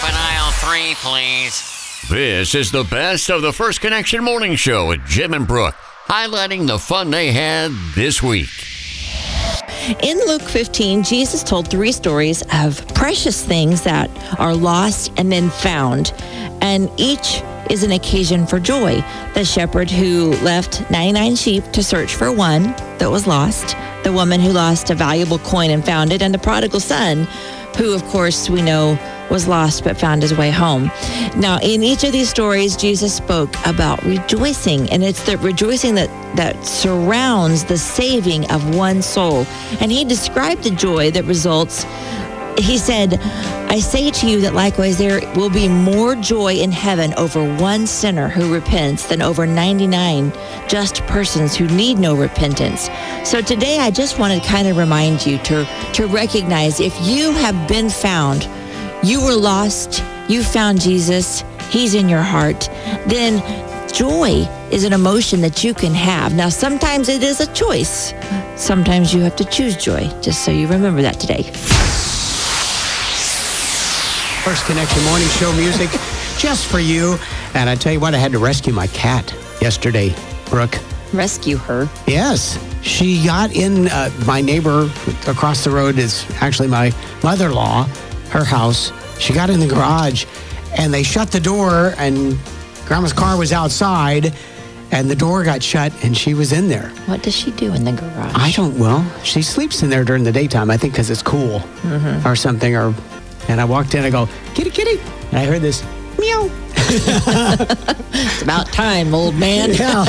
up in aisle three, please. This is the best of the First Connection Morning Show with Jim and Brooke, highlighting the fun they had this week. In Luke 15, Jesus told three stories of precious things that are lost and then found, and each is an occasion for joy. The shepherd who left 99 sheep to search for one that was lost, the woman who lost a valuable coin and found it, and the prodigal son, who, of course, we know was lost but found his way home. Now, in each of these stories, Jesus spoke about rejoicing, and it's the rejoicing that, that surrounds the saving of one soul. And he described the joy that results. He said, I say to you that likewise there will be more joy in heaven over one sinner who repents than over 99 just persons who need no repentance. So today I just want to kind of remind you to, to recognize if you have been found you were lost, you found Jesus, He's in your heart, then joy is an emotion that you can have. Now, sometimes it is a choice. Sometimes you have to choose joy, just so you remember that today. First Connection Morning Show music just for you. And I tell you what, I had to rescue my cat yesterday, Brooke. Rescue her. Yes. She got in, uh, my neighbor across the road is actually my mother in law, her house. She got in the garage and they shut the door, and grandma's car was outside, and the door got shut, and she was in there. What does she do in the garage? I don't, well, she sleeps in there during the daytime, I think because it's cool or something. Or, And I walked in, I go, kitty, kitty. And I heard this meow. It's about time, old man. Yeah.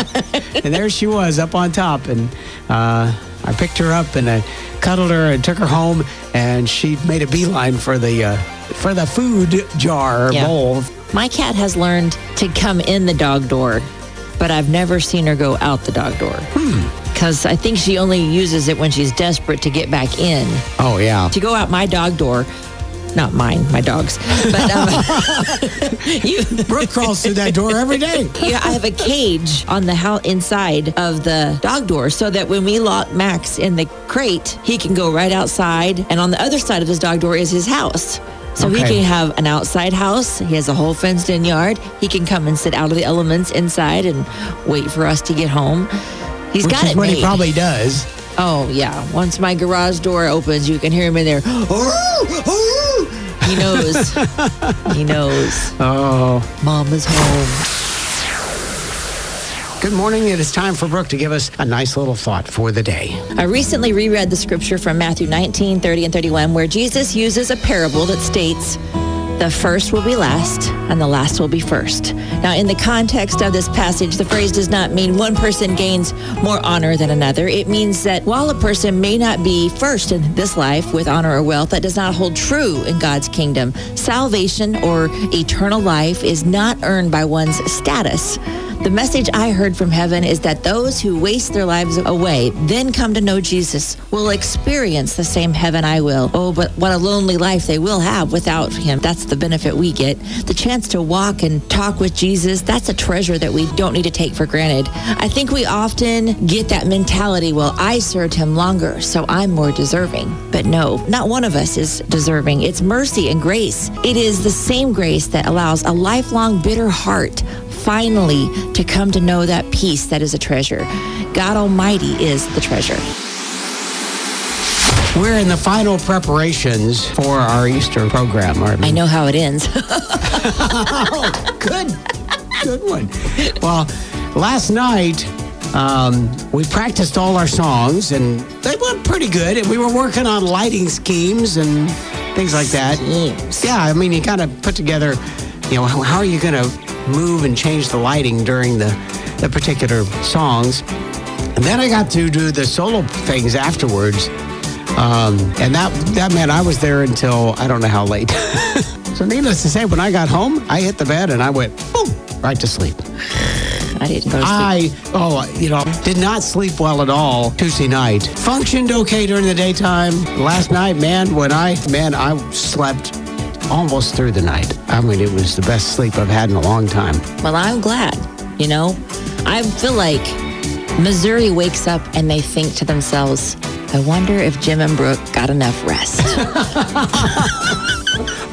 and there she was up on top. And uh, I picked her up and I cuddled her and took her home. And she made a beeline for the uh, for the food jar Yeah. bowl. My cat has learned to come in the dog door, but I've never seen her go out the dog door. Because I think she only uses it when she's desperate to get back in. Oh, yeah. To go out my dog door, not mine, my dog's, but um, you, Brooke crawls through that door every day. yeah, I have a cage on the house inside of the dog door so that when we lock Max in the crate, he can go right outside. And on the other side of his dog door is his house. So he can have an outside house. He has a whole fenced in yard. He can come and sit out of the elements inside and wait for us to get home. He's Which got is it what made. he probably does. oh yeah. Once my garage door opens, you can hear him in there. he knows. he knows. Oh. Mom is home. Good morning. It is time for Brooke to give us a nice little thought for the day. I recently reread the scripture from Matthew 19, 30, and 31, where Jesus uses a parable that states, the first will be last, and the last will be first. Now, in the context of this passage, the phrase does not mean one person gains more honor than another. It means that while a person may not be first in this life with honor or wealth, that does not hold true in God's kingdom. Salvation or eternal life is not earned by one's status. The message I heard from heaven is that those who waste their lives away, then come to know Jesus, will experience the same heaven I will. Oh, but what a lonely life they will have without him. That's the benefit we get. The chance to walk and talk with Jesus, that's a treasure that we don't need to take for granted. I think we often get that mentality, well, I served him longer, so I'm more deserving. But no, not one of us is deserving. It's mercy and grace. It is the same grace that allows a lifelong bitter heart finally to come to know that peace that is a treasure. God Almighty is the treasure. We're in the final preparations for our Easter program. Or, I know how it ends. good, good one. Well, last night um, we practiced all our songs, and they went pretty good. And we were working on lighting schemes and things like that. Schemes. Yeah, I mean, you kind of put together, you know, how, how are you going to move and change the lighting during the the particular songs. And then I got to do the solo things afterwards. Um, and that that meant I was there until I don't know how late. so needless to say, when I got home, I hit the bed and I went boom right to sleep. I didn't go to sleep. I oh you know did not sleep well at all Tuesday night. Functioned okay during the daytime. Last night, man, when I man I slept almost through the night. I mean, it was the best sleep I've had in a long time. Well, I'm glad. You know, I feel like Missouri wakes up and they think to themselves, I wonder if Jim and Brooke got enough rest.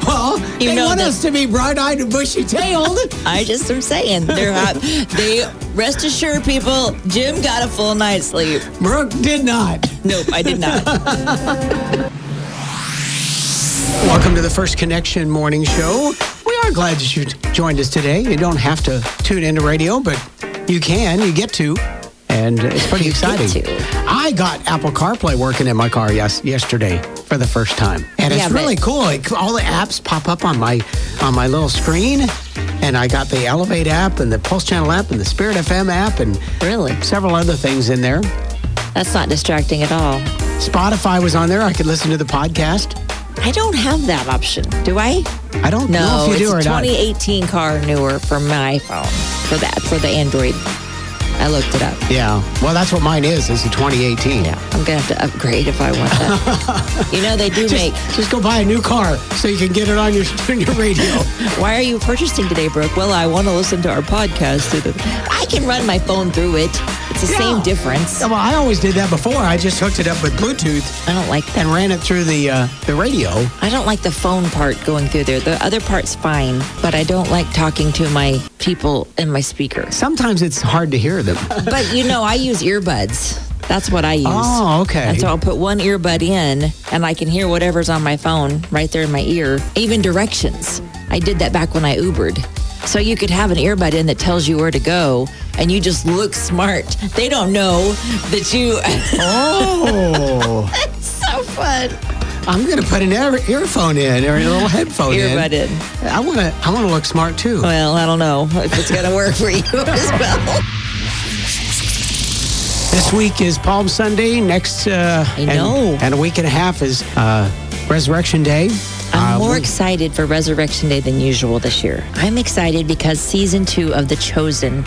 Well, You they know want us to be bright-eyed and bushy-tailed. I just am saying they're hot. They rest assured, people. Jim got a full night's sleep. Brooke did not. Nope, I did not. Welcome to the First Connection Morning Show. We are glad that you joined us today. You don't have to tune into radio, but you can. You get to. And it's pretty exciting. I got Apple CarPlay working in my car yes, yesterday for the first time. And Yeah, it's but- really cool. All the apps pop up on my on my little screen. And I got the Elevate app and the Pulse Channel app and the Spirit FM app and Really? several other things in there. That's not distracting at all. Spotify was on there. I could listen to the podcast. I don't have that option. Do I? I don't know No, if you do or not. 2018 car newer for my phone for that for the Android. I looked it up. Yeah. Well, that's what mine is. It's a 2018. Yeah, I'm gonna have to upgrade if I want that. you know they do Just, make. just go buy a new car so you can get it on your, on your radio. Why are you purchasing today, Brooke? Well, I want to listen to our podcast. through the- I can run my phone through it. It's the Yeah. same difference. Well, I always did that before. I just hooked it up with Bluetooth I don't like that. and ran it through the uh, the radio. I don't like the phone part going through there. The other part's fine, but I don't like talking to my people in my speaker. Sometimes it's hard to hear them. But you know, I use earbuds. That's what I use. Oh, okay. And so I'll put one earbud in and I can hear whatever's on my phone right there in my ear, even directions. I did that back when I Ubered. So you could have an earbud in that tells you where to go and you just look smart. They don't know that you. Oh, That's so fun. I'm gonna put an ear- earphone in or a little headphone Earbud in. in. I wanna I wanna look smart too. Well, I don't know if it's to work for you as well. This week is Palm Sunday. Next, uh, I and- know. And, a week and a half is uh, Resurrection Day. I'm Uh, more excited for Resurrection Day than usual this year. I'm excited because season two of The Chosen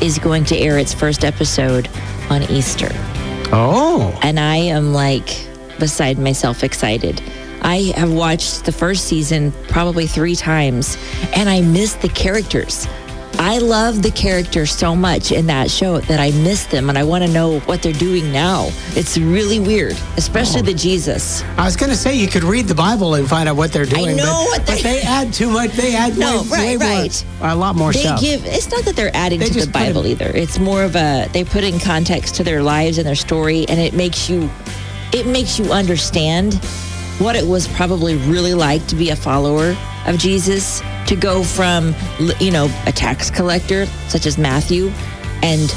is going to air its first episode on Easter. Oh, And I am like beside myself excited. I have watched the first season probably three times and I miss the characters. I love the characters so much in that show that I miss them and I want to know what they're doing now. It's really weird, especially the Jesus. I was going to say you could read the Bible and find out what they're doing. I know but, what but they- they add too much. They add No, way, right, way more- right. a lot more they stuff. give it's not that they're adding They to the bible in- either it's more of a they put in context to their lives and their story and it makes you it makes you understand what it was probably really like to be a follower of jesus to go from you know a tax collector such as matthew and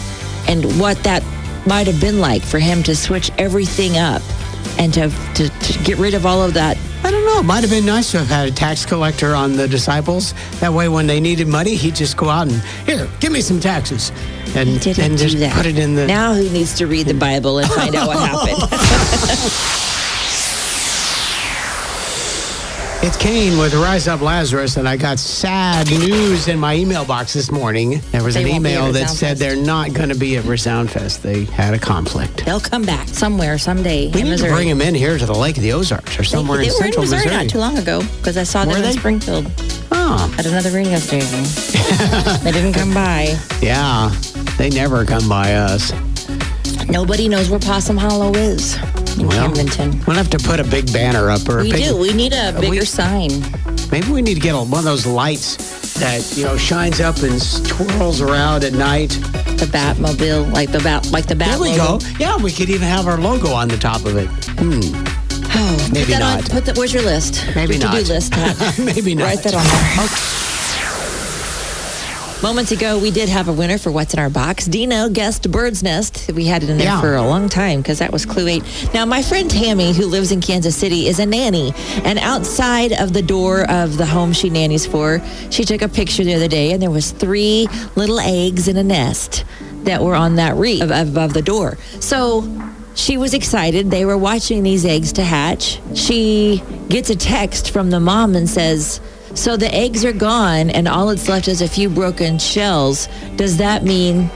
and what that might have been like for him to switch everything up and to, to, to get rid of all of that I don't know. It might have been nice to have had a tax collector on the disciples. That way, when they needed money, he'd just go out and here, give me some taxes, and He and do just that. put it in the. Now who needs to read the Bible and find out what happened? It's Kane with Rise Up Lazarus, and I got sad news in my email box this morning. There was They an won't be at email that Resound said Fest. they're not going to be at Resound Fest. They had a conflict. They'll come back somewhere someday. We in need Missouri. to bring them in here to the Lake of the Ozarks or somewhere they, in they were in central Missouri, Missouri. not too long ago because I saw them Were in they? Springfield Oh, at another radio station. they didn't come by. yeah. They never come by us. Nobody knows where Possum Hollow is in Well, Camdenton. We'll have to put a big banner up or a We big, do. We need a bigger we- sign. Maybe we need to get one of those lights that you know shines up and twirls around at night. The Batmobile, like the bat, like the Bat. There we logo. go. Yeah, we could even have our logo on the top of it. Hmm. Oh, Maybe put that not. On, put that. Where's your list? Maybe your not. To-do list. Maybe not. Write that on there. Moments ago, we did have a winner for What's in Our Box. Dino guessed Bird's Nest. We had it in there Yeah. for a long time because that was clue eight. Now, my friend Tammy, who lives in Kansas City, is a nanny. And outside of the door of the home she nannies for, she took a picture the other day and there was three little eggs in a nest that were on that wreath above, above the door. So she was excited. They were watching these eggs to hatch. She gets a text from the mom and says, So the eggs are gone and all that's left is a few broken shells. Does that mean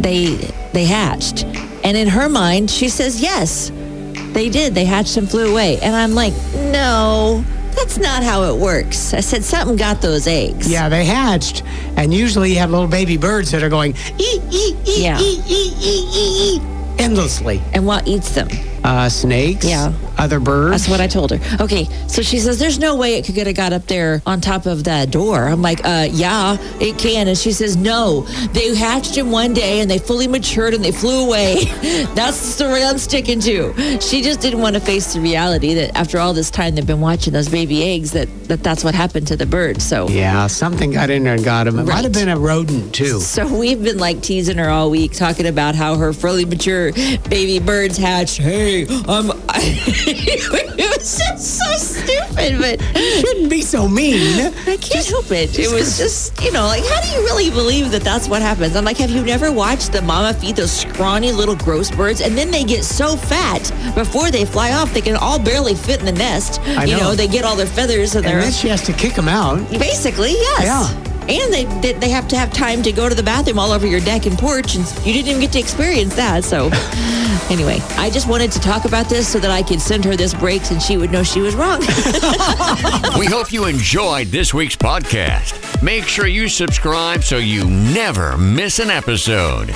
they they hatched? And in her mind, she says, Yes, they did. They hatched and flew away. And I'm like, No, that's not how it works. I said, Something got those eggs. Yeah, they hatched, and usually you have little baby birds that are going ee, ee, ee, Yeah. ee, ee, ee, ee, ee, endlessly. And what eats them? Uh, snakes, Yeah. other birds. That's what I told her. Okay, so she says there's no way it could have got up there on top of that door. I'm like, uh, yeah, it can. And she says, no, they hatched in one day and they fully matured and they flew away. That's the story I'm sticking to. She just didn't want to face the reality that after all this time they've been watching those baby eggs, that, that that's what happened to the bird. So. yeah, something got in there and got him. It might have been a rodent too. So we've been like teasing her all week, talking about how her fully mature baby birds hatched. Hey, um, it was just so stupid, but Shouldn't be so mean. I can't help it. It was just, you know, like, how do you really believe that that's what happens? I'm like, have you never watched the mama feed those scrawny little gross birds, and then they get so fat before they fly off, they can all barely fit in the nest. I you know. know, they get all their feathers and, And their then she has to kick them out. Basically, yes. Yeah. And they, they they have to have time to go to the bathroom all over your deck and porch, and you didn't even get to experience that. So, anyway, I just wanted to talk about this so that I could send her this breaks and she would know she was wrong. We hope you enjoyed this week's podcast. Make sure you subscribe so you never miss an episode.